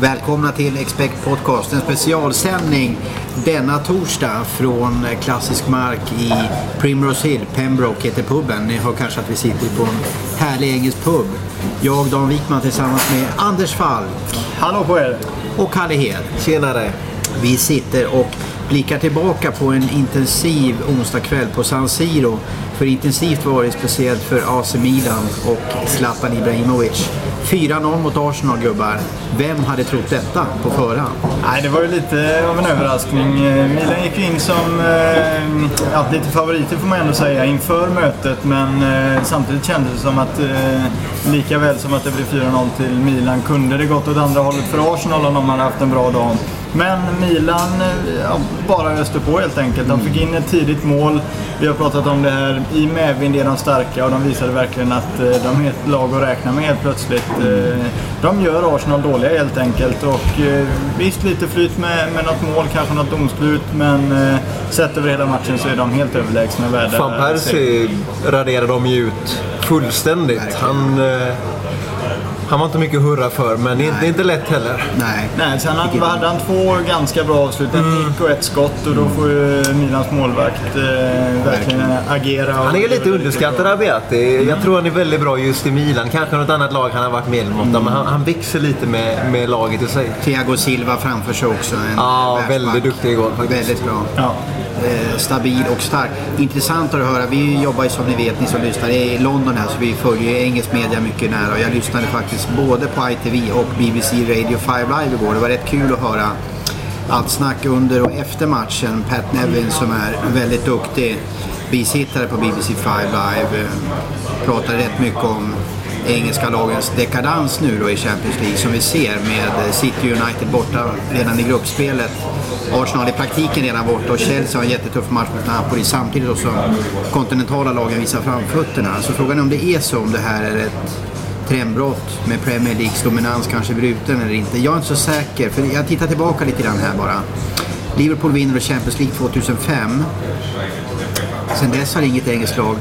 Välkomna till Expect Podcast, en specialsändning denna torsdag från klassisk mark i Primrose Hill. Pembroke heter puben. Ni hör kanske att vi sitter på en härlig engelsk pub. Jag, Dan Wikman, tillsammans med Anders Falk. Hallå på er! Och Kalle Hed. Tjenare! Vi sitter och blickar tillbaka på en intensiv onsdagkväll på San Siro. För intensivt var det speciellt för AC Milan och Zlatan Ibrahimovic. 4-0 mot Arsenal gubbar. Vem hade trott detta på förhand? Nej, det var ju lite av en överraskning. Eh, Milan gick in som eh, ja, lite favoriter får man ändå säga inför mötet. Men eh, samtidigt kändes det som att eh, lika väl som att det blev 4-0 till Milan kunde det gått åt andra hållet för Arsenal om de hade haft en bra dag. Men Milan ja, bara öste på helt enkelt. De fick in ett tidigt mål. Vi har pratat om det här. I medvind är de starka och de visade verkligen att de är ett lag att räkna med helt plötsligt. De gör Arsenal dåliga helt enkelt. Och visst, lite flyt med, med något mål, kanske något domslut. Men sett över hela matchen så är de helt överlägsna värda. Van Persie raderade dem ju ut fullständigt. Han... Han var inte mycket att hurra för, men det är inte lätt heller. Nej. Nej, sen hade han, han två ganska bra avslut. En nick och ett skott och då får ju Milans målvakt eh, verkligen agera. Han är lite underskattad Abiati. Mm. Jag tror han är väldigt bra just i Milan. Kanske något annat lag han har varit medlem mot. Mm. Men han, han växer lite med, med laget i sig. Thiago Silva framför sig också. En ja, väldigt duktig igår faktiskt. Väldigt bra. Ja. Eh, stabil och stark. Intressant att höra. Vi jobbar ju som ni vet, ni som lyssnar, i London här så vi följer engelsk media mycket nära. Och jag lyssnade faktiskt både på ITV och BBC Radio 5 Live igår. Det var rätt kul att höra allt snack under och efter matchen. Pat Nevin som är väldigt duktig bisittare på BBC 5 Live eh, pratade rätt mycket om engelska lagens dekadans nu då i Champions League som vi ser med City United borta redan i gruppspelet. Arsenal i praktiken redan borta och Chelsea har en jättetuff match mot Napoli samtidigt som kontinentala lagen visar framfötterna. Så frågan är om det är så, om det här är ett trendbrott med Premier Leagues dominans kanske bruten eller inte. Jag är inte så säker, för jag tittar tillbaka lite grann här bara. Liverpool vinner Champions League 2005. Sen dess har inget engelskt lag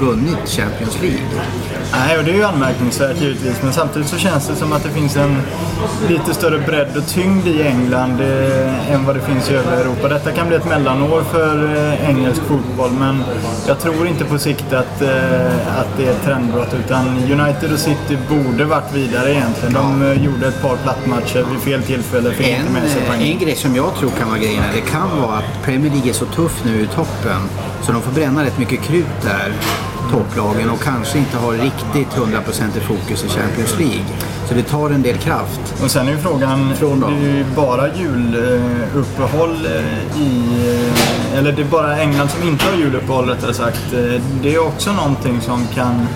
vunnit Champions League. Nej, och det är ju anmärkningsvärt givetvis. Men samtidigt så känns det som att det finns en lite större bredd och tyngd i England eh, än vad det finns i övriga Europa. Detta kan bli ett mellanår för eh, engelsk fotboll, men jag tror inte på sikt att, eh, att det är ett trendbrott. Utan United och City borde varit vidare egentligen. De eh, gjorde ett par plattmatcher vid fel tillfälle. Fick En, inte med sig poäng. en grej som jag tror kan vara grejen det kan vara att Premier League är så tuff nu i toppen så de får bränna rätt mycket krut där topplagen och kanske inte har riktigt 100% i fokus i Champions League. Så det tar en del kraft. Och sen är ju frågan, Från det är ju bara juluppehåll i... eh, Eller det är bara England som inte har juluppehåll rättare sagt. Eh, Det är också någonting som kan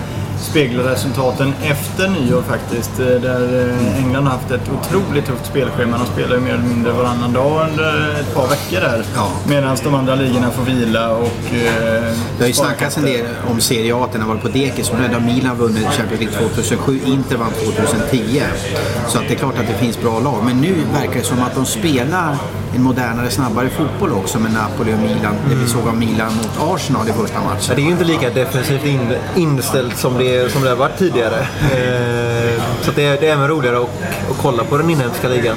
spegla resultaten efter nyår faktiskt. Eh, Där eh, England har haft ett otroligt tufft spelschema. De spelar ju mer eller mindre varannan dag under ett par veckor där. Ja. Medan de andra ligorna får vila och... eh, Det har ju snackats en del om Serie A, att den har varit på dekis. Och nu har Milan vunnit Champions League 2007, Inter vann 2010. Så att det är klart att det finns bra lag. Men nu verkar det som att de spelar en modernare, snabbare fotboll också med Napoli och Milan. Det vi såg av Milan mot Arsenal i första matchen. det är ju inte lika defensivt in, inställt som det, som det har varit tidigare. Eh, så det, är, det är även roligare att, att kolla på den inhemska ligan.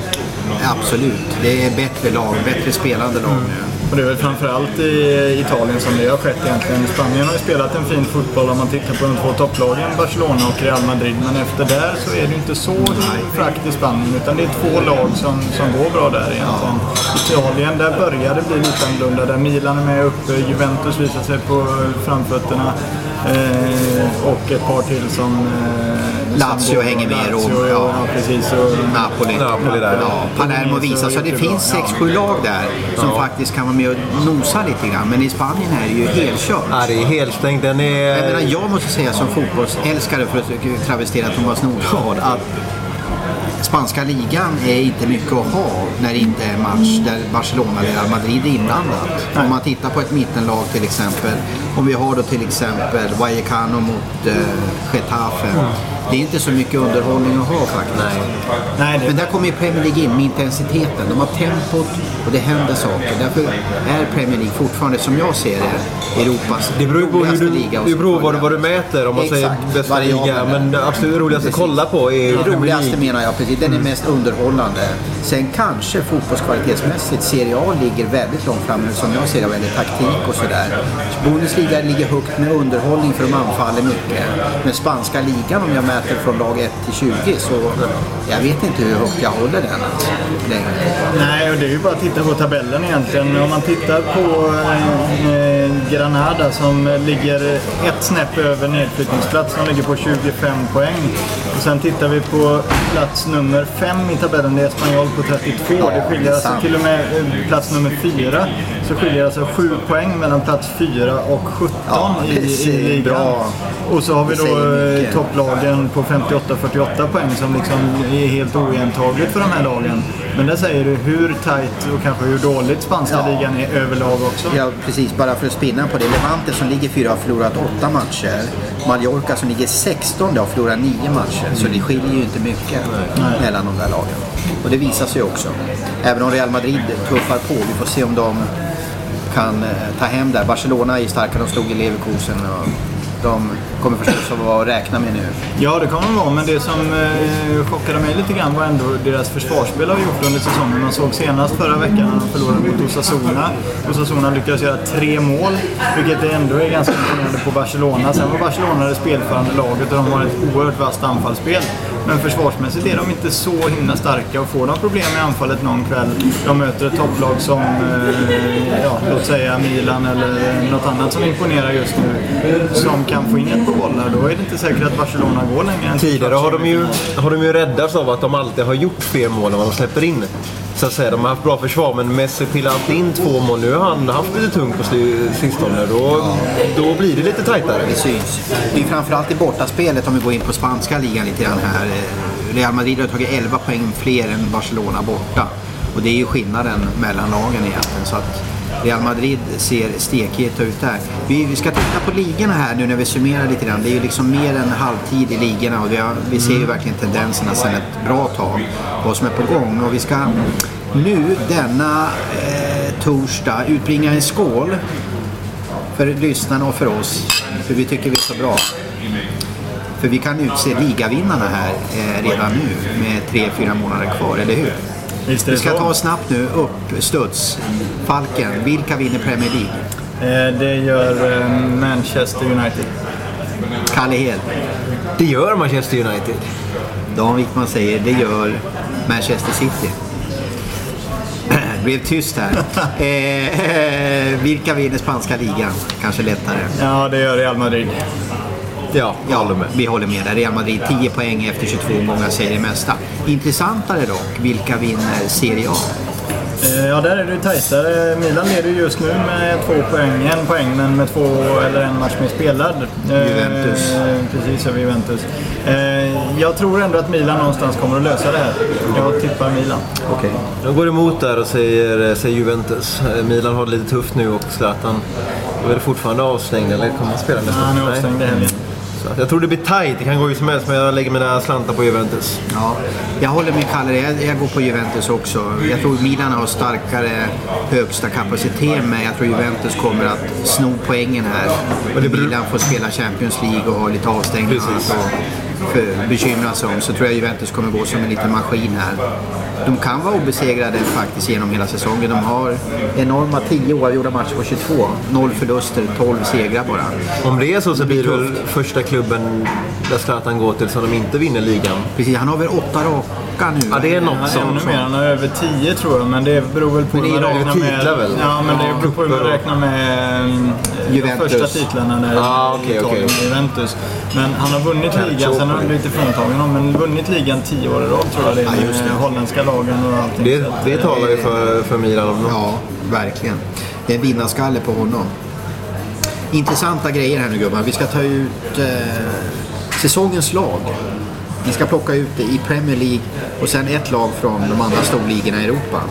Absolut. Det är bättre lag, bättre spelande lag nu. Och det är väl framförallt i Italien som det har skett egentligen. Spanien har ju spelat en fin fotboll om man tittar på de två topplagen, Barcelona och Real Madrid. Men efter där så är det inte så frakt i Spanien utan det är två lag som, som går bra där egentligen. Italien, där börjar det bli lite annorlunda. Där Milan är med uppe, Juventus visar sig på framfötterna. Eh, och ett par till som... Eh, Lazio hänger med, Lazio, Rom, ja. ja. precis. Och, Napoli. Napoli där. Ja, Palermo visar. Så det finns 6-7 lag där som faktiskt kan vara med och nosa lite grann. Men i Spanien är det ju helkört. Ja, det är helt stängt. Den är... Jag menar, jag måste säga som fotbollsälskare, för att travestera Thomas Nordahl, att spanska ligan är inte mycket att ha när det inte är match där Barcelona eller Real Madrid är inblandat. Om man tittar på ett mittenlag till exempel, om vi har då till exempel Vallecano mot eh, Getafe. Det är inte så mycket underhållning att ha faktiskt. Nej. Nej, det, Men där kommer ju Premier League in med intensiteten. De har tempot och det händer saker. Därför är Premier League fortfarande, som jag ser det, Europas Det beror på hur du, liga. det beror på vad, du- vad du mäter. Om man säger Exakt, bästa liga. Men det absolut roligaste att kolla på är ju Det Premier roligaste menar jag precis. Den är mest underhållande. Sen kanske fotbollskvalitetsmässigt Serie A ligger väldigt långt fram som jag ser det, väldigt taktik och sådär. Bundesliga ligger högt med underhållning för de anfaller mycket. Men spanska ligan om jag mäter från lag 1 till 20 så jag vet inte hur högt jag håller den alltså, längre. Nej, och det är ju bara att titta på tabellen egentligen. Om man tittar på eh, Granada som ligger ett snäpp över nedflyttningsplats. De ligger på 25 poäng. Och sen tittar vi på plats nummer 5 i tabellen. Det är Espanyol på 32. Det skiljer alltså till och med eh, plats nummer 4. Så skiljer alltså 7 poäng mellan plats 4 och 17 Ja, i, i ligan. bra. Och så har vi då säger på 58-48 poäng som liksom är helt oigentaget för de här lagen. Men där säger du hur tajt och kanske hur dåligt spanska Ja. ligan är överlag också. Ja, precis. Bara för att spinna på det. Levante som ligger fyra har förlorat åtta matcher. Mallorca som ligger 16 har förlorat nio matcher. Så det skiljer ju inte mycket mellan de där lagen. Och det visar sig också. Även om Real Madrid tuffar på. Vi får se om de kan eh, ta hem där. Barcelona är starka. De slog i Leverkusen. Och de kommer förstås att vara att räkna med nu. Ja, det kommer de vara. Men det som eh, chockade mig lite grann var ändå deras försvarsspel har gjort under säsongen. Man såg senast förra veckan när de förlorade mot Osasuna. Osasuna lyckades göra tre mål, vilket ändå är ganska imponerande på Barcelona. Sen var Barcelona det spelförande laget och de har ett oerhört vasst anfallsspel. Men försvarsmässigt är de inte så himla starka och får de problem i anfallet någon kväll, de möter ett topplag som, eh, ja, låt säga Milan eller något annat som imponerar just nu, som kan få in ett par bollar, då är det inte säkert att Barcelona går längre än Tidigare har de, ju, 20 har de ju räddats av att de alltid har gjort fler mål än vad de släpper in. Så att säga, de har haft bra försvar, men Messi pillar alltid in två mål. Nu har han haft lite tungt på sistone. Då, då blir det lite tajtare. Det syns. Det är framförallt i bortaspelet om vi går in på spanska ligan lite grann här. Eh, Real Madrid har tagit 11 poäng fler än Barcelona borta. Och det är ju skillnaden mellan lagen egentligen. Så att Real Madrid ser stekheta ut där. Vi, vi ska titta på ligorna här nu när vi summerar lite grann. Det är ju liksom mer än halvtid i ligorna och vi, har, vi ser ju verkligen tendenserna sedan ett bra tag. Vad som är på gång. Och vi ska nu denna eh, torsdag utbringa en skål för lyssnarna och för oss. För vi tycker vi är så bra. För vi kan utse ligavinnarna här eh, redan nu med tre, fyra månader kvar, eller hur? Visst är Vi ska så. ta snabbt nu, upp, studs. Falken, vilka vinner Premier League? Eh, Det gör eh, Manchester United. Kalle Hed. Det gör Manchester United. Dan Wickman säger det gör Manchester City. Det blev tyst här. Eh, vilka vinner spanska ligan? Kanske lättare. Ja, det gör Real Madrid. Ja, jag håller med. vi håller med där. Real Madrid 10 poäng efter 22 många säger det mesta. Intressantare dock, vilka vinner Serie A? Eh, Ja, där är det ju tajtare. Milan leder ju just nu med två poäng. En poäng, men med två eller en match mer spelad. Eh, Juventus. Precis, över Juventus. Eh, Jag tror ändå att Milan någonstans kommer att lösa det här. Jag tippar Milan. Okej. Jag går emot där och säger, säger Juventus. Eh, Milan har det lite tufft nu och Zlatan är väl fortfarande avstängd eller kommer han spela nästa? Han är avstängd i helgen. Att jag tror det blir tight. Det kan gå hur som helst men jag lägger mina slantar på Juventus. Ja, jag håller med Kalle. Jag, jag går på Juventus också. Jag tror Milan har starkare högsta kapacitet men jag tror Juventus kommer att sno poängen här. Och det beror- Milan får spela Champions League och ha lite avstängningar Precis. och för, bekymra sig om. Så tror jag Juventus kommer gå som en liten maskin här. De kan vara obesegrade faktiskt genom hela säsongen. De har enorma 10 oavgjorda matcher på 22. Noll förluster, 12 segrar bara. Om det är så så blir det väl första klubben där Zlatan går till som de inte vinner ligan. Precis, han har väl åtta raka nu. Ja, det är något sånt. ännu mer. Han har över 10 tror jag, men det beror väl på Men det hur man de räknar titlar med... väl? Ja, men det Ja, beror på hur man räknar med eh, de Juventus. första titlarna där Ah, okej. med Juventus. Men han har vunnit ligan, sen har han blivit fråntagen honom, men vunnit ligan 10 år i rad tror jag det är. Ja, just det. Med holländska lagen och allting. Det, det talar ju för, för Milan om något. Ja, verkligen. Det är en vinnarskalle på honom. Intressanta grejer här nu gubbar. Vi ska ta ut eh, säsongens lag. Vi ska plocka ut det i Premier League och sen ett lag från de andra storligorna i Europa.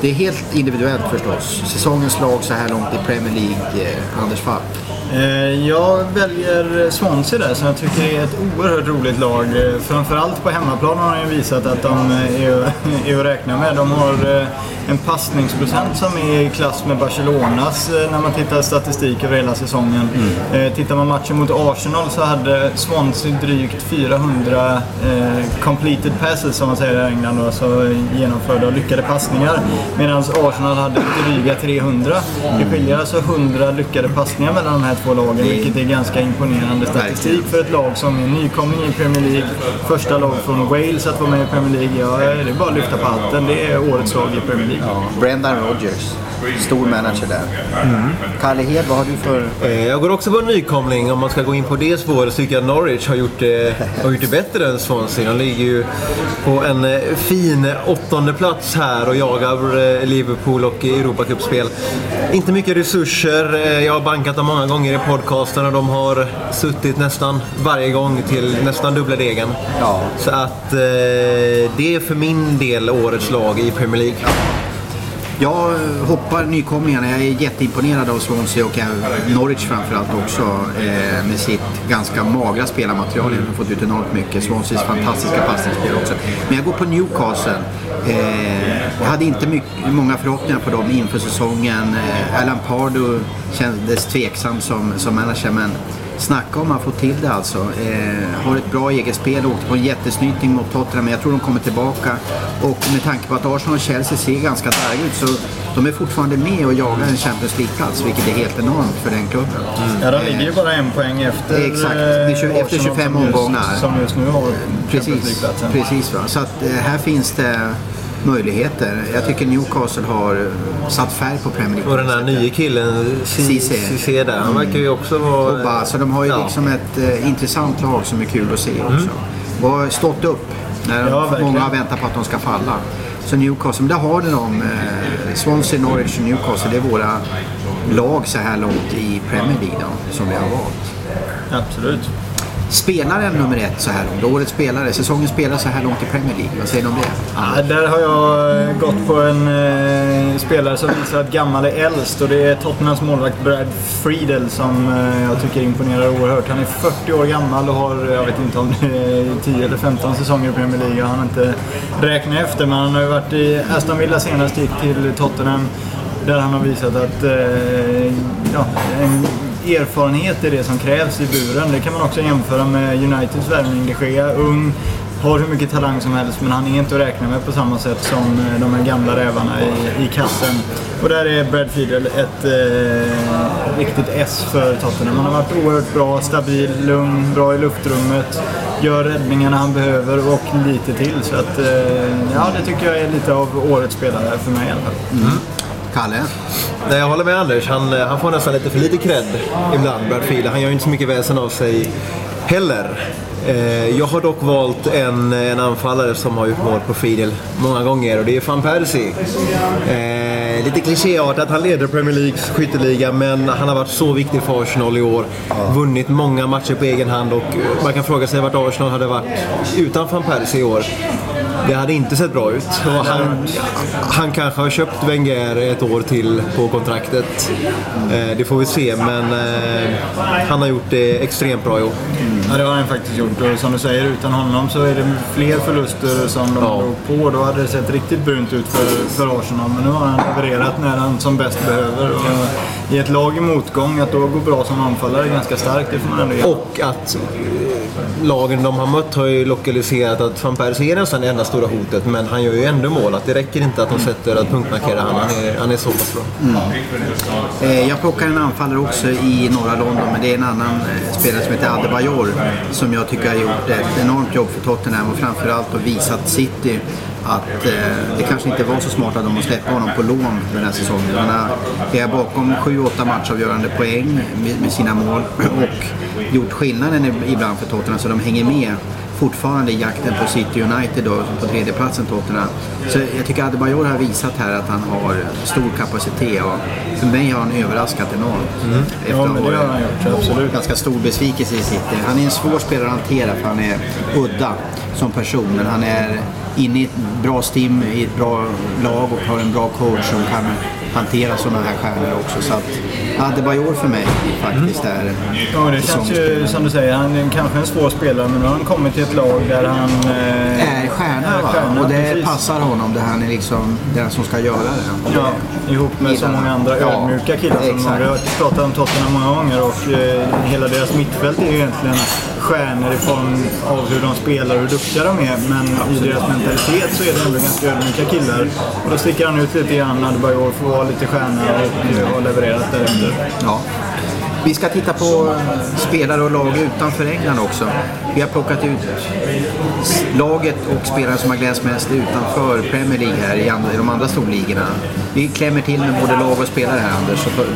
Det är helt individuellt förstås. Säsongens lag så här långt i Premier League, eh, Anders Falk. Eh, Jag väljer Swansea där som jag tycker är ett oerhört roligt lag. Eh, Framförallt på hemmaplan har de visat att de är, är att räkna med. De har eh, en passningsprocent som är i klass med Barcelonas när man tittar statistik över hela säsongen. Eh, Tittar man matchen mot Arsenal så hade Swansea drygt 400 eh, completed passes som man säger i England, då, alltså genomförda och lyckade passningar. Medan Arsenal hade dryga 300. Det skiljer alltså 100 lyckade passningar mellan de här två lagen, vilket är ganska imponerande statistik för ett lag som är nykomling i Premier League. Första lag från Wales att vara med i Premier League. Ja, det är bara att lyfta på hatten. Det är årets lag i Premier League. Brendan Rodgers, stor manager där. Kalle Hed, vad har du för... Eh, Jag går också på en nykomling. Om man ska gå in på det spåret så tycker jag att Norwich har gjort det, har gjort det bättre än Swansea. De ligger ju på en eh, fin åttonde plats här och jagar eh, Liverpool och Europacupspel. Inte mycket resurser. Jag har bankat dem många gånger i podcasten och de har suttit nästan varje gång till nästan dubbla degen. Ja. Så att det är för min del årets lag i Premier League. Jag hoppar nykomlingarna. Jag är jätteimponerad av Swansea och Norwich framförallt också eh, med sitt ganska magra spelarmaterial. De har fått ut enormt mycket. Swanseas fantastiska passningsspel också. Men jag går på Newcastle. Eh, jag hade inte mycket, många förhoppningar på dem inför säsongen. Eh, Alan Pardo kändes tveksam som, som manager men Snacka om att få till det alltså. Eh, har ett bra eget spel, åkte på en jättesnyting mot Tottenham men jag tror de kommer tillbaka. Och med tanke på att Arsenal och Chelsea ser ganska darriga ut så de är fortfarande med och jagar en Champions League-plats vilket är helt enormt för den klubben. Ja, de ligger ju bara en poäng efter Exakt. eh, efter Arsenal 25 som just- omgångar. Som just nu har Champions Precis, League-platsen. precis va. Så att eh, här finns det möjligheter. Jag tycker Newcastle har satt färg på Premier League. Och den här nya killen, Cissé. Där, han verkar ju också vara... Bara, så de har ju liksom ett eh, intressant lag som är kul att se också. Och har stått upp när Ja, många har väntat på att de ska falla. Så Newcastle, men där har ni dem. Eh, Swansea, Norwich och Newcastle. Det är våra lag så här långt i Premier League då, som vi har valt. Absolut. Spelaren nummer ett så här långt, årets spelare, säsongens spelare så här långt i Premier League. Vad säger ni om det? Ja, där har jag eh, gått på en eh, spelare som visar att gammal är äldst och det är Tottenhams målvakt Brad Friedel som eh, jag tycker imponerar oerhört. Han är 40 år gammal och har, jag vet inte om det är 10 eller 15 säsonger i Premier League. Jag har inte räknat efter men han har ju varit i Aston Villa senast, gick till Tottenham där han har visat att eh, ja, en erfarenhet är det som krävs i buren. Det kan man också jämföra med Uniteds värvning. De Gea, ung, har hur mycket talang som helst men han är inte att räkna med på samma sätt som eh, de här gamla rävarna i, i kassen. Och där är Brad Fiedel ett eh, riktigt S för Tottenham. Han har varit oerhört bra, stabil, lugn, bra i luftrummet, gör räddningarna han behöver och lite till. Så att, eh, ja, det tycker jag är lite av årets spelare för mig i alla fall. Mm. Kalle? Nej, jag håller med Anders. Han, eh, han får nästan lite för lite cred ibland, Brad Friedel. Han gör ju inte så mycket väsen av sig heller. Eh, Jag har dock valt en, en anfallare som har gjort mål på Fidel många gånger och det är van Persie. Eh, lite klichéartat, han leder Premier Leagues skytteliga men han har varit så viktig för Arsenal i år. Vunnit många matcher på egen hand och eh, man kan fråga sig vart Arsenal hade varit utan van Persie i år. Det hade inte sett bra ut. Och han, han kanske har köpt Wenger ett år till på kontraktet. Eh, det får vi se, men eh, han har gjort det extremt bra i år. Ja, det har han faktiskt gjort. Och som du säger, utan honom så är det fler förluster som de Ja. låg på. Då hade det sett riktigt brunt ut för, för Arsenal. Men nu har han levererat när han som bäst behöver. Och i ett lag i motgång, att då gå bra som anfallare är ganska starkt. Det får man ändå ge. Och att eh, lagen de har mött har ju lokaliserat att van Persie är nästan det enda stora hotet, men han gör ju ändå mål. Att det räcker inte att de sätter att punktmarkera han. Han är, han är så pass bra. Eh, Jag plockar en anfallare också i norra London, men det är en annan eh, spelare som heter Adebayor som jag tycker har gjort ett enormt jobb för Tottenham och framförallt har visat City att eh, det kanske inte var så smart av dem att släppa honom på lån den här säsongen. Han har legat bakom 7-8 matchavgörande poäng med, med sina mål och gjort skillnaden ibland för Tottenham så de hänger med fortfarande i jakten på City United då, på tredjeplatsen Tottenham. Så jag tycker Adebayor har visat här att han har stor kapacitet och för mig har han överraskat enormt. Efter Ja, men det har han gjort, absolut. ganska stor besvikelse i City. Han är en svår spelare att hantera för han är udda som person men han är inne i ett bra stim, i ett bra lag och har en bra coach som kan hantera sådana här stjärnor också. Så att Adebayor för mig faktiskt är Ja, det känns ju som du säger, han är kanske en svår spelare men nu har han kommit till ett lag där han... Eh, är stjärna, är va? stjärna, och det precis. passar honom. Det han är liksom den som ska göra det. Ja, ihop med så många andra Ja, ödmjuka killar. Som exakt. vi har pratat om Tottenham många gånger och eh, hela deras mittfält är ju egentligen stjärnor i form av hur de spelar och hur duktiga de är. Men i deras mentalitet så är det ändå ganska ödmjuka killar. Och då sticker han ut lite grann, Adebayor, får vara lite stjärna och har levererat därefter. Ja. Vi ska titta på spelare och lag utanför England också. Vi har plockat ut laget och spelare som har glänst mest utanför Premier League här i, andra, i de andra storligorna. Vi klämmer till med både lag och spelare här Anders, så tar,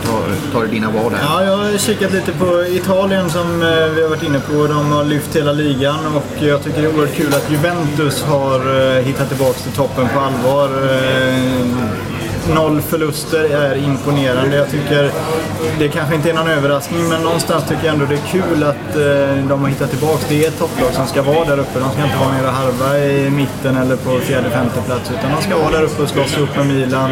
tar, du dina val här. Ja, jag har kikat lite på Italien som eh, vi har varit inne på. De har lyft hela ligan och jag tycker det är oerhört kul att Juventus har eh, hittat tillbaka till toppen på allvar. Eh, Noll förluster är imponerande. Jag tycker det kanske inte är någon överraskning men någonstans tycker jag ändå det är kul att eh, de har hittat tillbaka. Det är ett topplag som ska vara där uppe. De ska inte vara nere och harva i mitten eller på fjärde, femte plats utan de ska vara där uppe och slåss upp med Milan,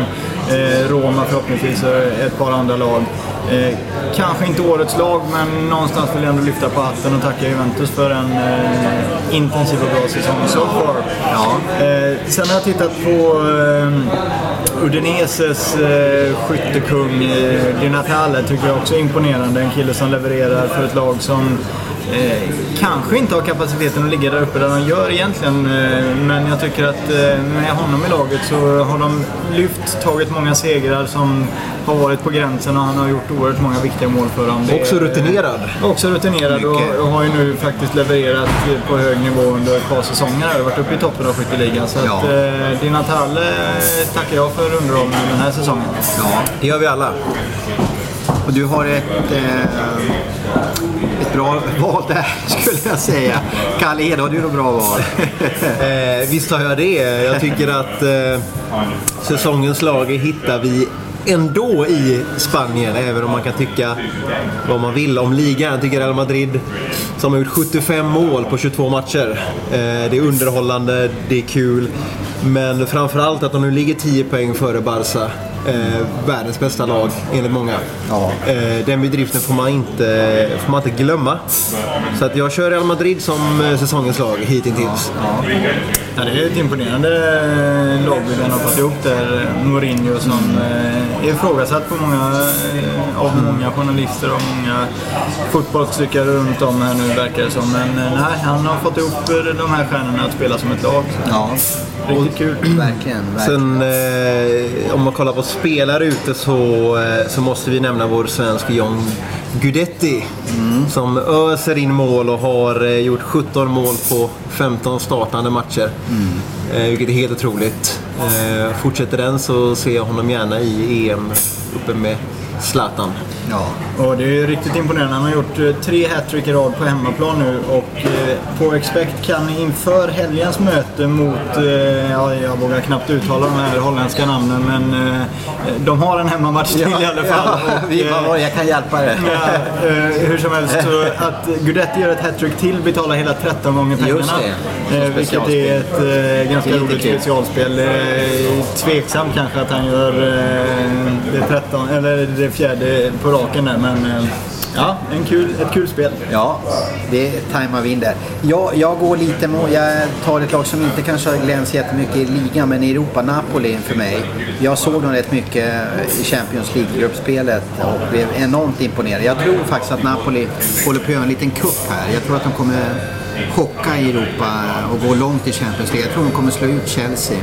eh, Roma förhoppningsvis och ett par andra lag. Eh, kanske inte årets lag, men någonstans vill jag ändå lyfta på hatten och tacka Juventus för en eh, intensiv och bra säsong so far. Ja. Eh, sen har jag tittat på eh, Udineses eh, skyttekung eh, Di Natale, tycker jag också är imponerande. En kille som levererar för ett lag som Eh, kanske inte har kapaciteten att ligga där uppe där de gör egentligen. Eh, men jag tycker att eh, med honom i laget så har de lyft, tagit många segrar som har varit på gränsen och han har gjort oerhört många viktiga mål för dem. Det Också rutinerad. Också rutinerad och, och har ju nu faktiskt levererat på hög nivå under ett par säsonger. och varit uppe i toppen av skytteligan. Så Ja. att eh, Di Natale eh, tackar jag för underhållningen den här säsongen. Ja. Det gör vi alla. Och du har ett, eh, ett bra val där skulle jag säga. Kalle Hed, har du något bra val? Eh, visst har jag det. Jag tycker att eh, säsongens lag hittar vi ändå i Spanien, även om man kan tycka vad man vill om ligan. Jag tycker Real Madrid, som har gjort 75 mål på 22 matcher. Eh, det är underhållande, det är kul. Men framförallt att de nu ligger 10 poäng före Barca. Eh, världens bästa lag, enligt många. Ja. Eh, den bedriften får man, inte, får man inte glömma. Så att jag kör Real Madrid som eh, säsongens lag hittills. Ja, det är ett imponerande eh, lagbygge han har fått ihop där. Mourinho som eh, är ifrågasatt på många, eh, av många journalister och många fotbollstyckare runt om här nu verkar det som. Men eh, nej, han har fått ihop eh, de här stjärnorna att spela som ett lag. Så. Ja. Riktigt kul. Verkligen, verkligen. Sen eh, om man kollar på spelare ute så, eh, så måste vi nämna vår svensk John Guidetti. Som öser in mål och har eh, gjort 17 mål på 15 startande matcher. Eh, vilket är helt otroligt. Eh, fortsätter den så ser jag honom gärna i EM uppe med Zlatan. Ja. Och det är riktigt imponerande. Han har gjort eh, tre hattrick i rad på hemmaplan nu och eh, på Expect kan inför helgens möte mot, eh, ja, jag vågar knappt uttala de här holländska namnen, men de har en hemmamatch till i alla fall. Ja, Och, vi, det? jag kan hjälpa dig. Ja, hur som helst, så att Guidetti gör ett hattrick till betalar hela 13 gånger pengarna. Just det. Vilket är ett ganska lite roligt kul. specialspel. Tveksamt kanske att han gör det, 13, eller det fjärde på raken där, men eh, ja, en kul, ett kul spel. Ja, det tajmar vi in där. Jag, jag går lite mot, jag tar ett lag som inte kanske har glänst jättemycket i ligan, men i Europa, Napoli för mig. Jag såg dem rätt mycket i Champions League-gruppspelet och blev enormt imponerad. Jag tror faktiskt att Napoli håller på att göra en liten kupp här. Jag tror att de kommer chocka i Europa och gå långt i Champions League. Jag tror de kommer slå ut Chelsea.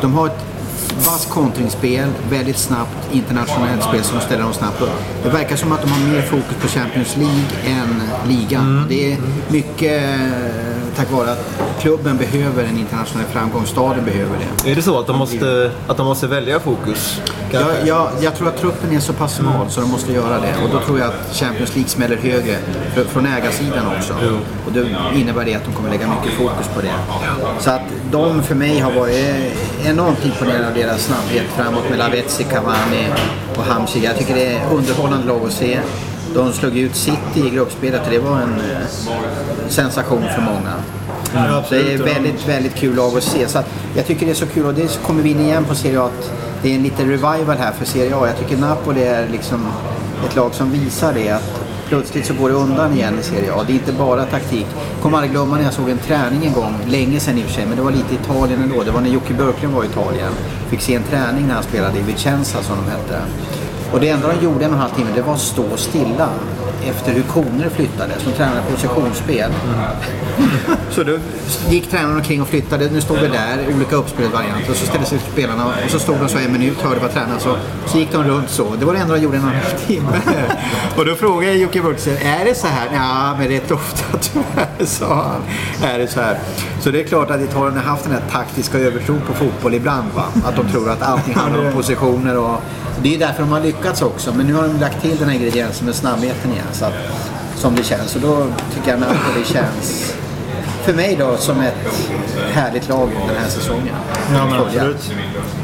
De har ett vass kontringsspel, väldigt snabbt internationellt spel som ställer dem snabbt upp. Det verkar som att de har mer fokus på Champions League än ligan. Det är mycket eh, tack vare att klubben behöver en internationell framgång, staden behöver det. Är det så att de måste, att de måste välja fokus? Jag, jag, jag tror att truppen är så pass smal så de måste göra det. Och då tror jag att Champions League smäller högre fr- från ägarsidan också. Och då innebär det att de kommer lägga mycket fokus på det. Så att de för mig har varit enormt imponerade av deras snabbhet framåt med Lavezzi, Cavani och Hamsik. Jag tycker det är underhållande lag att se. De slog ut City i gruppspelet och det var en eh, sensation för många. Absolut. det är väldigt, väldigt kul lag att se. Så att jag tycker det är så kul och det kommer vi in igen på Serie A att det är en liten revival här för Serie A. Jag tycker Napoli är liksom ett lag som visar det att plötsligt så går det undan igen i Serie A. Det är inte bara taktik. Jag kommer aldrig glömma när jag såg en träning en gång, länge sedan i och för sig, men det var lite Italien ändå. Det var när Jocke Björklund var i Italien. Fick se en träning när han spelade i Vicenza som de hette. Och det enda de gjorde en och en halv timme, det var att stå stilla efter hur koner flyttade, som tränade positionsspel. Så då gick tränaren omkring och flyttade. Nu stod vi där, olika uppspelsvarianter. Och så ställde sig spelarna och så stod de så en minut, hörde vad tränaren sa. Så gick de runt så. Det var det enda de gjorde en och en halv timme. Och då frågade jag Jocke Burksen, är det så här? Ja, men rätt ofta tyvärr, sa han. Är det så här? Så det är klart att Italien har haft den här taktiska övertron på fotboll ibland. Va? Att de tror att allting handlar om positioner och det är därför de har lyckats också. Men nu har de lagt till den här ingrediensen med snabbheten igen. Så att, som det känns. Och då tycker jag Napoli känns, för mig då, som ett härligt lag den här säsongen. Ja, men Att absolut.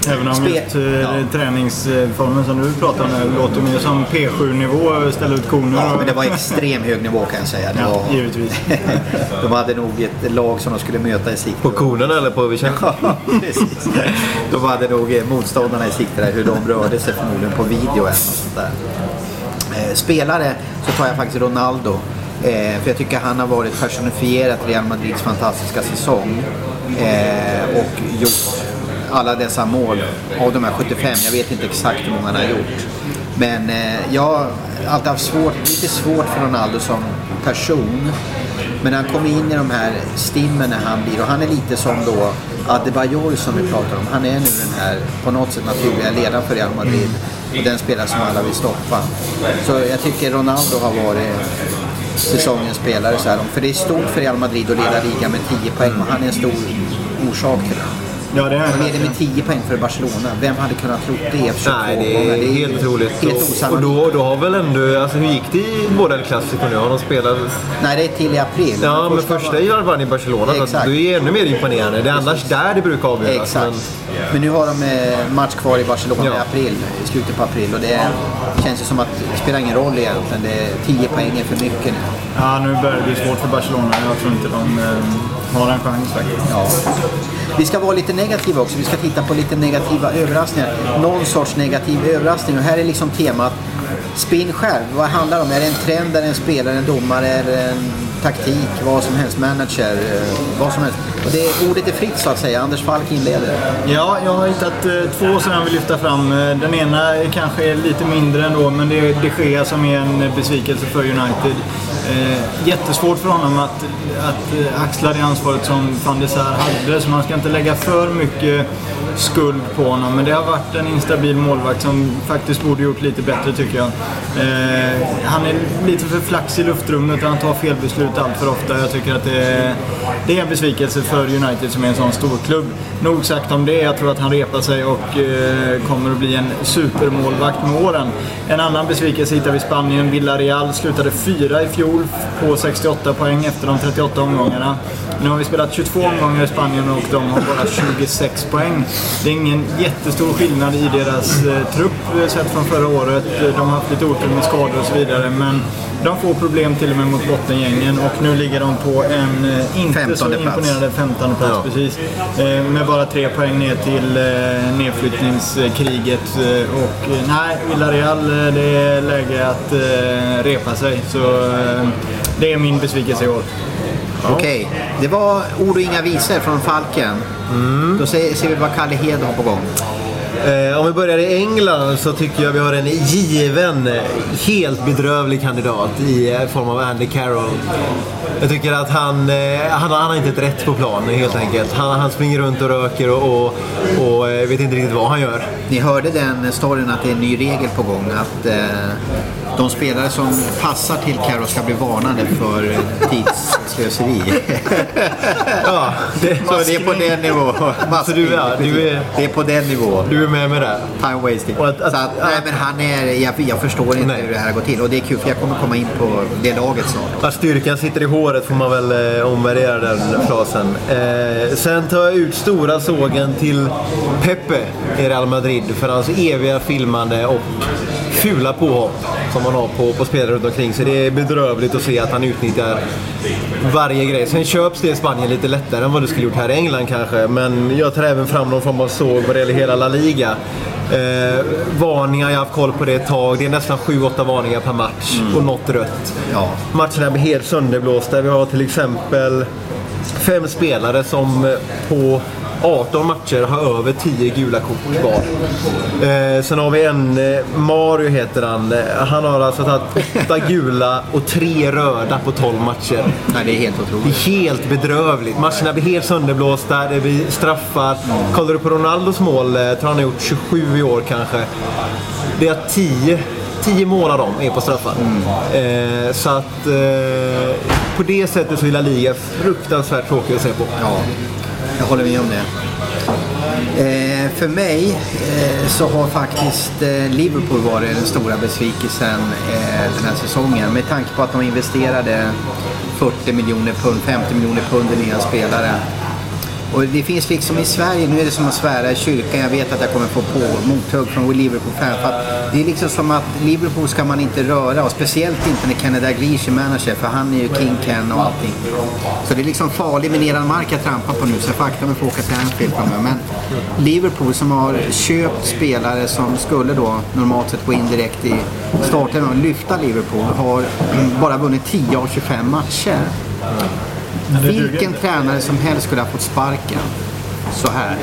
Även om Spe- just eh, ja. träningsformen som du pratar om här låter mer som P7-nivå, ställa ut koner Ja, och... men det var extrem hög nivå kan jag säga. Det Ja, var, givetvis. de hade nog ett lag som de skulle möta i sikte. På konerna eller på Vicenza? Ja, precis. De hade nog eh, motståndarna i sikte där, hur de rörde sig förmodligen på video eller något sånt där. Eh, Spelare så tar jag faktiskt Ronaldo. Eh, för jag tycker han har varit personifierat Real Madrids fantastiska säsong. Eh, och gjort alla dessa mål av de här 75. Jag vet inte exakt hur många han har gjort. Men eh, jag har alltid haft svårt, lite svårt för Ronaldo som person. Men han kommer in i de här stimmen när han blir, och han är lite som då Adebayor som vi pratar om. Han är nu den här på något sätt naturliga ledaren för Real Madrid. Och den spelare som alla vill stoppa. Så jag tycker Ronaldo har varit säsongens spelare så här långt. För det är stort för Real Madrid att leda ligan med 10 poäng och han är en stor orsak till det. Ja, det är Han leder med 10 poäng för Barcelona. Vem hade kunnat tro det efter 22 Nej, det omgångar? är helt otroligt. Helt och, då, då har väl ändå, alltså hur gick det i båda El Clasico nu? Har de spelat... Nej, det är till i april. Ja, men Första första var- är ju vann i Barcelona. Exakt. att Det är ännu mer imponerande. Det är annars där det brukar avgöras. Exakt. Men, Men nu har de eh, match kvar i Barcelona Ja. i april, i slutet på april. Och det är, känns ju som att det spelar ingen roll egentligen. Det är 10 poäng är för mycket nu. Ja, nu börjar det bli svårt för Barcelona. Jag tror inte de eh, har en chans faktiskt. Ja. Vi ska vara lite negativa också. Vi ska titta på lite negativa överraskningar. Någon sorts negativ överraskning. Och här är liksom temat Spinn själv. Vad handlar det om? Är det en trend, är det en spelare, en domare, är det en taktik, vad som helst, manager, eh, vad som helst. Och det, ordet är fritt så att säga. Anders Falk inleder. Ja, jag har hittat eh, två som jag vill lyfta fram. Eh, den ena kanske är lite mindre ändå, men det är de Gea som är en besvikelse för United. Eh, jättesvårt för honom att, att eh, axla det ansvaret som van de Sar hade, så man ska inte lägga för mycket skuld på honom. Men det har varit en instabil målvakt som faktiskt borde gjort lite bättre tycker jag. Eh, han är lite för flax i luftrummet och han tar fel beslut allt för ofta. Jag tycker att det är, det är en besvikelse för United som är en sån stor klubb. Nog sagt om det. Jag tror att han repar sig och eh, kommer att bli en supermålvakt med åren. En annan besvikelse hittar vi i Spanien. Villarreal slutade fyra i fjol på 68 poäng efter de 38 omgångarna. Nu har vi spelat 22 omgångar i Spanien och de har bara 26 poäng. Det är ingen jättestor skillnad i deras eh, trupp eh, sett från förra året. De har haft lite otur med skador och så vidare. Men de får problem till och med mot bottengängen och nu ligger de på en eh, inte så 15:e plats. imponerande 15 plats. Ja. Precis. Eh, med bara tre poäng ner till eh, nedflyttningskriget. Och nej, Villarreal, det är läge att repa sig. Så det är min besvikelse i år. Okej, det var ord och inga visor från Falken. Då ser, ser vi vad Kalle Hed har på gång. Eh, om vi börjar i England så tycker jag vi har en given, eh, helt bedrövlig kandidat i eh, form av Andy Carroll. Jag tycker att han, eh, han, han har inte ett rätt på plan helt enkelt. Han, han springer runt och röker och, och, och eh, vet inte riktigt vad han gör. Ni hörde den storyn att det är en ny regel på gång. Att eh, de spelare som passar till Carroll ska bli varnade för tidsslöseri. Ja, det, Så det är på den nivån. Så du är- du är- Det är på den nivån. du är med med det? Time wasting. Att- att- så att, nej, men han är, jag, jag förstår inte Nej. hur det här går till. Och det är kul för jag kommer komma in på det laget snart. Att styrkan sitter i håret får man väl eh, omvärdera den frasen. Eh, sen tar jag ut stora sågen till Pepe i Real Madrid för hans eviga filmande och fula påhopp. Som man har på, på spelare runt omkring sig. Det är bedrövligt att se att han utnyttjar varje grej. Sen köps det i Spanien lite lättare än vad det skulle gjort här i England kanske. Men jag tar även fram någon form av såg vad det gäller hela La Liga. Eh, varningar, jag har haft koll på det ett tag. Det är nästan 7-8 varningar per match och något rött. Ja. Matcherna blir helt sönderblåsta. Vi har till exempel fem spelare som eh, på 18 matcher har över 10 gula kort var. Eh, sen har vi en, eh, Mario heter han. Eh, Han har alltså tagit 8 gula och 3 röda på 12 matcher. Nej, det är helt Det otroligt. är helt bedrövligt. Matcherna blir helt sönderblåsta, det blir straffar. Kollar du på Ronaldos mål, eh, tror han har gjort 27 i år kanske. Det är 10, 10 mål av dem är på straffar. Eh, så att eh, på det sättet så är La Liga fruktansvärt tråkig att se på. Ja, jag håller med om det. Eh, för mig eh, så har faktiskt eh, Liverpool varit den stora besvikelsen eh, den här säsongen. Med tanke på att de investerade 40 miljoner pund, 50 miljoner pund i nya spelare. Och det finns liksom i Sverige, nu är det som att svära i kyrkan. Jag vet att jag kommer få på mothugg från Liverpool-fan. För att det är liksom som att Liverpool ska man inte röra och speciellt inte när Kennedy Dalglish är manager för han är ju King Ken och allting. Så det är liksom farlig minerad mark jag trampar på nu så jag får akta mig för att åka till Anfield framöver. Men Liverpool som har köpt spelare som skulle då normalt sett gå in direkt i starten och lyfta Liverpool har bara vunnit 10 av 25 matcher. Vilken tränare som helst skulle ha fått sparken så här.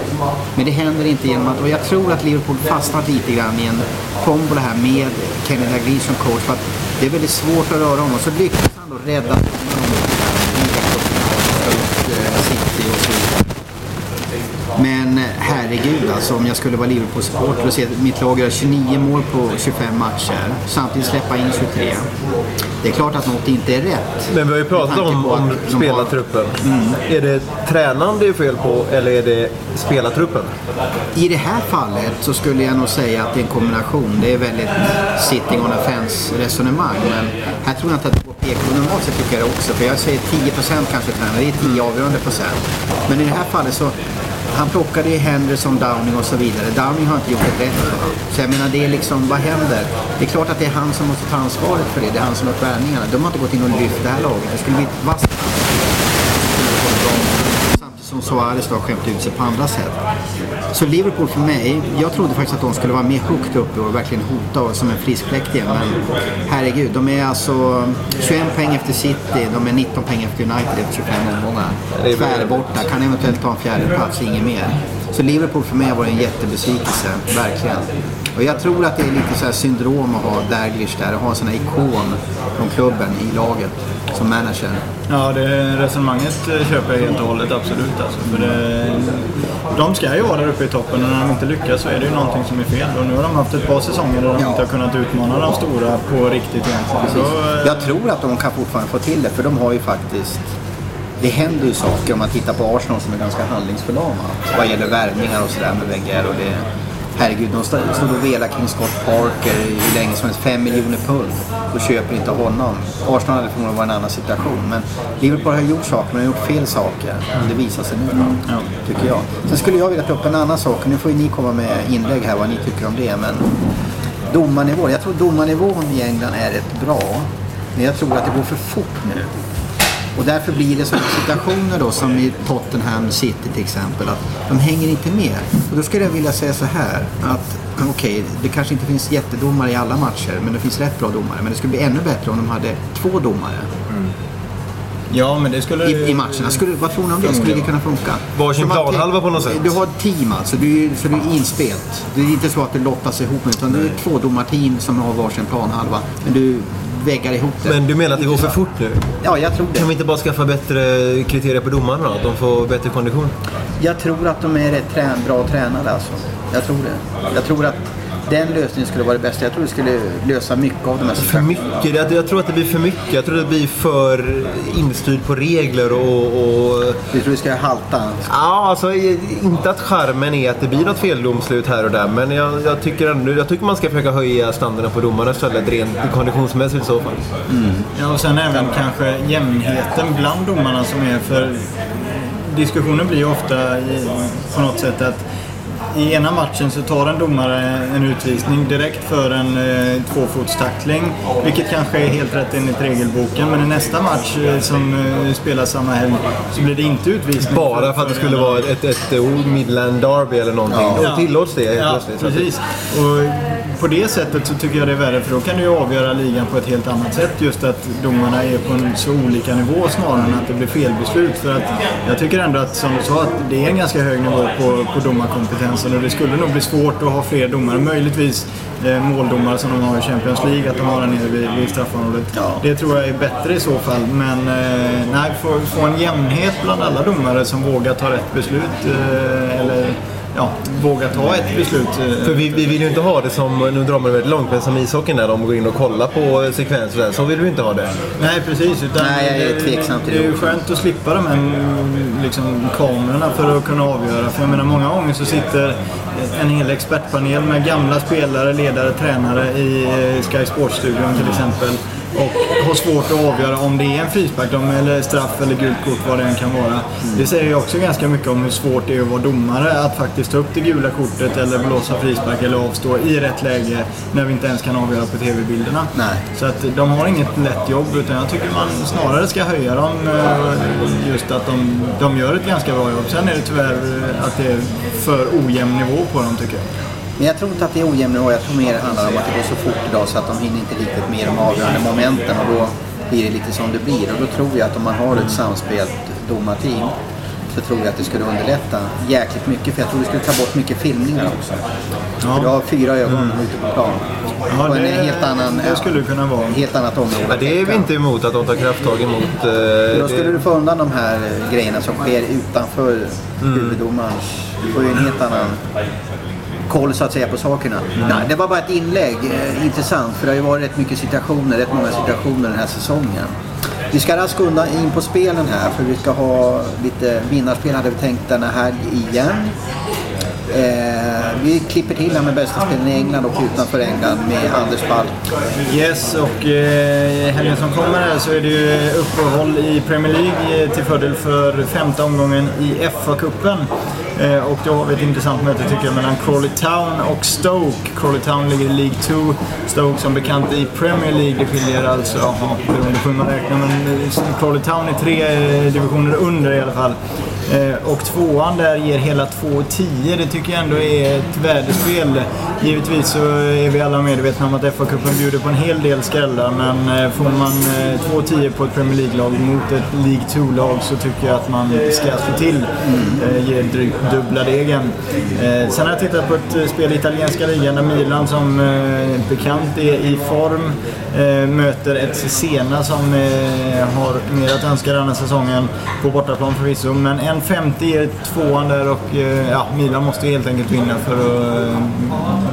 Men det händer inte genom att, och jag tror att Liverpool fastnat lite grann i en kombo det här med Kenny Dalglish som coach för att det är väldigt svårt att röra honom. Så lyckas han då rädda City och så vidare. Men herregud alltså om jag skulle vara Liverpool-supporter och se att mitt lag gör 29 mål på 25 matcher samtidigt släppa in 23. Det är klart att något inte är rätt. Men vi har ju pratat om, om de har- spelartruppen. Är det tränaren det är fel på eller är det spelartruppen? I det här fallet så skulle jag nog säga att det är en kombination. Det är väldigt sitting on a fence resonemang. Men här tror jag inte att det går att peka på. Normalt sett tycker jag det också. För jag säger 10% kanske tränare. Det är 10 avgörande procent. Men i det här fallet så han plockade ju Henderson, Downing och så vidare. Downing har inte gjort ett rätt för. Så jag menar, det är liksom, vad händer? Det är klart att det är han som måste ta ansvaret för det. Det är han som har gjort värvningarna. De har inte gått in och lyft det här laget. Det skulle bli ett vasst som Suarez då har skämt ut sig på andra sätt. Så Liverpool för mig, jag trodde faktiskt att de skulle vara mer högt uppe och verkligen hota och som en frisk fläkt igen. Men herregud, de är alltså 21 poäng efter City, de är 19 poäng efter United efter 25 omgångar. Tvärborta, kan eventuellt ta en fjärde plats, inget mer. Så Liverpool för mig har varit en jättebesvikelse, verkligen. Och jag tror att det är lite så här syndrom att ha Daglish där och ha en sån här ikon från klubben i laget som manager. Ja, det resonemanget köper jag helt och hållet, absolut. Alltså. För det, de ska ju vara där uppe i toppen och när de inte lyckas så är det ju någonting som är fel. Och nu har de haft ett par säsonger där de Ja. inte har kunnat utmana de stora på riktigt egentligen. Så, Jag tror att de kan fortfarande få till det för de har ju faktiskt det händer ju saker om man tittar på Arsenal som är ganska handlingsförlamat vad gäller värvningar och sådär med Wenger och det Herregud, de stod och velade kring Scott Parker hur länge som helst. 5 miljoner pund. Och köper inte honom. Arsenal hade förmodligen varit en annan situation. Men Liverpool har gjort saker, men har gjort fel saker. Det visar sig nu då, Ja. tycker jag. Sen skulle jag vilja ta upp en annan sak. Nu får ju ni komma med inlägg här vad ni tycker om det. Men domarnivån. Jag tror domarnivån i England är rätt bra. Men jag tror att det går för fort nu. Och därför blir det sådana situationer då som i Tottenham City till exempel. Att de hänger inte med. Och då skulle jag vilja säga så här. Att okej, det kanske inte finns jättedomare i alla matcher. Men det finns rätt bra domare. Men det skulle bli ännu bättre om de hade två domare ja, men det skulle... i, i matcherna. Skulle, vad tror ni om det? Skulle det kunna funka? Varsin planhalva på något sätt. Du har ett team alltså, du, så du är inspelt. Det är inte så att du lottas ihop utan du är ett tvådomarteam som har varsin planhalva. Men du väggar ihop det. Men du menar att det går för fort nu? Ja, jag tror Kan det. vi inte bara skaffa bättre kriterier på domarna då? Att de får bättre kondition? Jag tror att de är rätt trän bra tränade alltså. Jag tror det. Jag tror att den lösningen skulle vara det bästa. Jag tror det skulle lösa mycket av de här För mycket? Jag, jag tror att det blir för mycket. Jag tror det blir för instyrd på regler och... och Du tror det ska halta? Ja, alltså inte att charmen är att det blir något feldomslut här och där. Men jag, jag tycker ändå, jag tycker man ska försöka höja standarden på domarna istället rent konditionsmässigt i så fall. Ja, och sen även kanske jämnheten bland domarna som är för... Diskussionen blir ju ofta på något sätt att i ena matchen så tar en domare en utvisning direkt för en eh, tvåfotstackling. Vilket kanske är helt rätt enligt regelboken. Men i nästa match eh, som eh, spelas samma helg så blir det inte utvisning. Bara för att det skulle vara ett, ett, ett Midland Derby eller någonting. Ja. Då tillåts det Ja, plötsligt. Precis. Och på det sättet så tycker jag det är värre för då kan du ju avgöra ligan på ett helt annat sätt. Just att domarna är på en så olika nivå snarare än att det blir felbeslut. För att jag tycker ändå att, som du sa, att det är en ganska hög nivå på, på domarkompetensen och det skulle nog bli svårt att ha fler domare. Möjligtvis eh, måldomare som de har i Champions League, att de har den nere vid, vid straffområdet. Det tror jag är bättre i så fall. Men eh, nej, få, få en jämnhet bland alla domare som vågar ta rätt beslut. Eh, eller ja, våga ta ett beslut. eh, För vi, vi vill ju inte ha det som, nu drar man väldigt långt, men som ishockeyn där de går in och kollar på sekvenser. Så vill vi inte ha det. Nej, precis. Utan Nej, jag är det- tveksam till det. det är ju skönt att slippa de här liksom, kamerorna för att kunna avgöra. För jag menar, många gånger så sitter en hel expertpanel med gamla spelare, ledare, tränare i eh, Sky Sports-studion till exempel. Och har svårt att avgöra om det är en frispark eller straff eller gult kort, vad det än kan vara. Det säger ju också ganska mycket om hur svårt det är att vara domare. Att faktiskt ta upp det gula kortet eller blåsa frispark eller avstå i rätt läge när vi inte ens kan avgöra på TV-bilderna. Så att de har inget lätt jobb utan jag tycker man snarare ska höja dem eh, just att de, de gör ett ganska bra jobb. Sen är det tyvärr eh, att det är för ojämn nivå på dem tycker jag. Men jag tror inte att det är ojämn nivå. Jag tror mer det handlar om att det går så fort idag så att de hinner inte riktigt med de avgörande momenten och då blir det lite som det blir. Och då tror jag att om man har ett samspelt domarteam så tror jag att det skulle underlätta jäkligt mycket. För jag tror det skulle ta bort mycket filmningar också. För du har fyra ögon ute på plan. Ja, och en det- helt annan, det skulle det kunna vara. Helt annat område. Ja, det är vi inte emot att de tar krafttag emot. eh, Då skulle det- du få undan de här eh, grejerna som sker utanför huvuddomarens. Du får ju en helt annan koll så att säga på sakerna. Nej, det var bara ett inlägg. Eh, intressant för det har ju varit rätt mycket situationer, rätt många situationer den här säsongen. Vi ska raskt undan in på spelen här för vi ska ha lite vinnarspel hade vi tänkt denna här igen. Eh, vi klipper till här med bästa spelen i England och utanför England med Anders Falk. Yes, och eh, helgen som kommer här så är det ju uppehåll i Premier League eh, till fördel för femte omgången i FA-cupen. Eh, och då har vi ett intressant möte tycker jag mellan Crawley Town och Stoke. Crawley Town ligger i League 2, Stoke som bekant i Premier League. Det skiljer alltså, jaha, beroende på hur man räknar, men eh, Crawley Town är tre eh, divisioner under i alla fall. Eh, och tvåan där ger hela 2,10. Det tycker jag ändå är ett värdespel. Givetvis så är vi alla medvetna om att FA-cupen bjuder på en hel del skrällar. Men eh, får man eh, 2,10 på ett Premier League-lag mot ett League 2-lag så tycker jag att man ska slå till. Ge drygt dubbla degen. Sen har jag tittat på ett spel i italienska ligan där Milan som bekant är i form möter ett Cesena som har mer att önska den här säsongen. På bortaplan förvisso. Men 1,50 ger tvåan där och eh, ja, Milan måste helt enkelt vinna för att eh,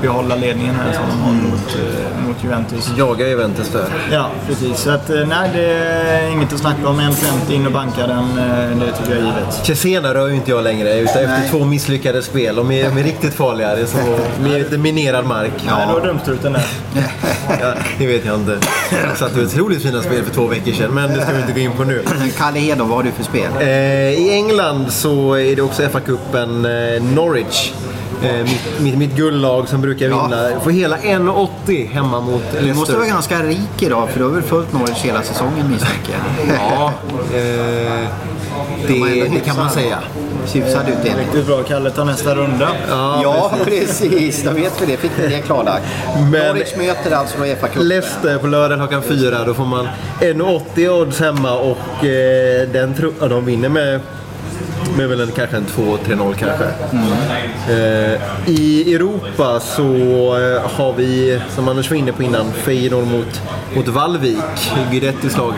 behålla ledningen här som de har mot, eh, mot Juventus. Jagar Juventus där. Ja, precis. Så att, nej, det är inget att snacka om. 1,50 in och banka den, det tycker jag är givet. Cesena rör ju inte jag längre utan efter två misslyckade spel. De är, de är riktigt farliga. Det är som med lite minerad mark. Ja. Det var dumstruten där. Ja, det vet jag inte. Jag satt i otroligt fina spel för två veckor sedan men det ska vi inte gå in på nu. Kalle Hedon, vad har du för spel? Eh, I England så är det också FA-cupen eh, Norwich. Eh, mitt, mitt, mitt guldlag som brukar Ja. vinna. Får hela 1,80 hemma mot Du måste Leicester. vara ganska rik idag för du har väl följt Norwich hela säsongen misstänker jag? Ja, eh, det, det kan man säga. Hyfsad utdelning. Riktigt bra. Kalle tar nästa runda. Ja, precis. Då vet vi det. Fick vi det klarlagt. Men- Norwich möter alltså då FA-cupen. Leicester på lördag klockan fyra. Då får man 1,80 odds hemma och eh, den tro- ja, de vinner med, med väl en, kanske en 2-3-0 kanske. Eh, I Europa så eh, har vi, som Anders var inne på innan, Feyenoord mot, mot Vallvik. Guidettis lag.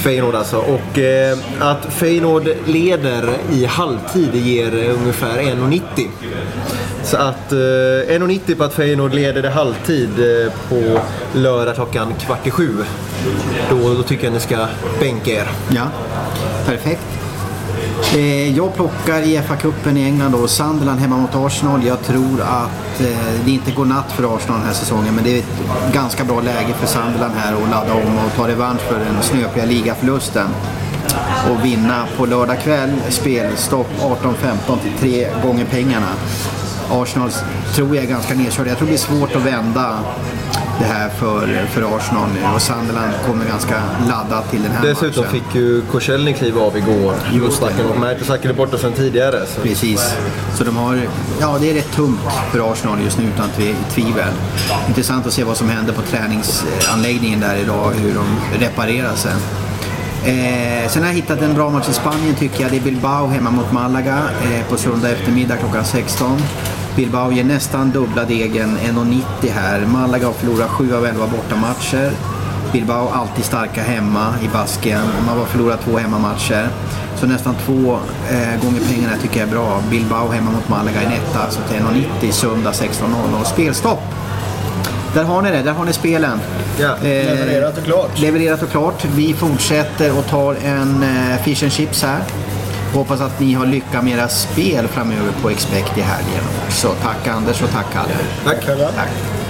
Feyenoord alltså. Och eh, att Feyenoord leder i halvtid ger ungefär 1,90. Så att eh, 1,90 på att Feyenoord leder i halvtid eh, på lördag klockan kvart i sju. Då, då tycker jag ni ska bänka er. Ja, perfekt. Eh, jag plockar i FA-cupen i England då Sunderland hemma mot Arsenal. Jag tror att eh, det inte går natt för Arsenal den här säsongen men det är ett ganska bra läge för Sunderland här att ladda om och ta revansch för den snöpliga ligaförlusten. Och vinna på lördag kväll spelstopp 18.15 till tre gånger pengarna. Arsenal tror jag är ganska nedkörda. Jag tror det blir svårt att vända det här för, för Arsenal nu. Och Sunderland kommer ganska laddat till den här Dessutom matchen. fick ju Korselny kliva av igår. Just det. Mertesacker är borta sedan tidigare. Så. Precis. Så de har, ja det är rätt tungt för Arsenal just nu utan tvivel. Intressant att se vad som händer på träningsanläggningen där idag, hur de reparerar sig. Eh, sen har jag hittat en bra match i Spanien tycker jag. Det är Bilbao hemma mot Malaga eh, på söndag eftermiddag klockan 16. Bilbao ger nästan dubbla degen, 1,90 här. Malaga har förlorat 7 av 11 bortamatcher. Bilbao alltid starka hemma i Baskien. Man har förlorat två hemmamatcher. Så nästan två eh, gånger pengarna tycker jag är bra. Bilbao hemma mot Malaga i netta, så till 1,90 söndag 16.00. Spelstopp! Där har ni det, där har ni spelen. Ja, Eh, Levererat och klart. Levererat och klart. Vi fortsätter och tar en eh, fish and chips här. Hoppas att ni har lycka med era spel framöver på Expect i helgen också. Tack Anders och tack Kalle. Tack. Tack.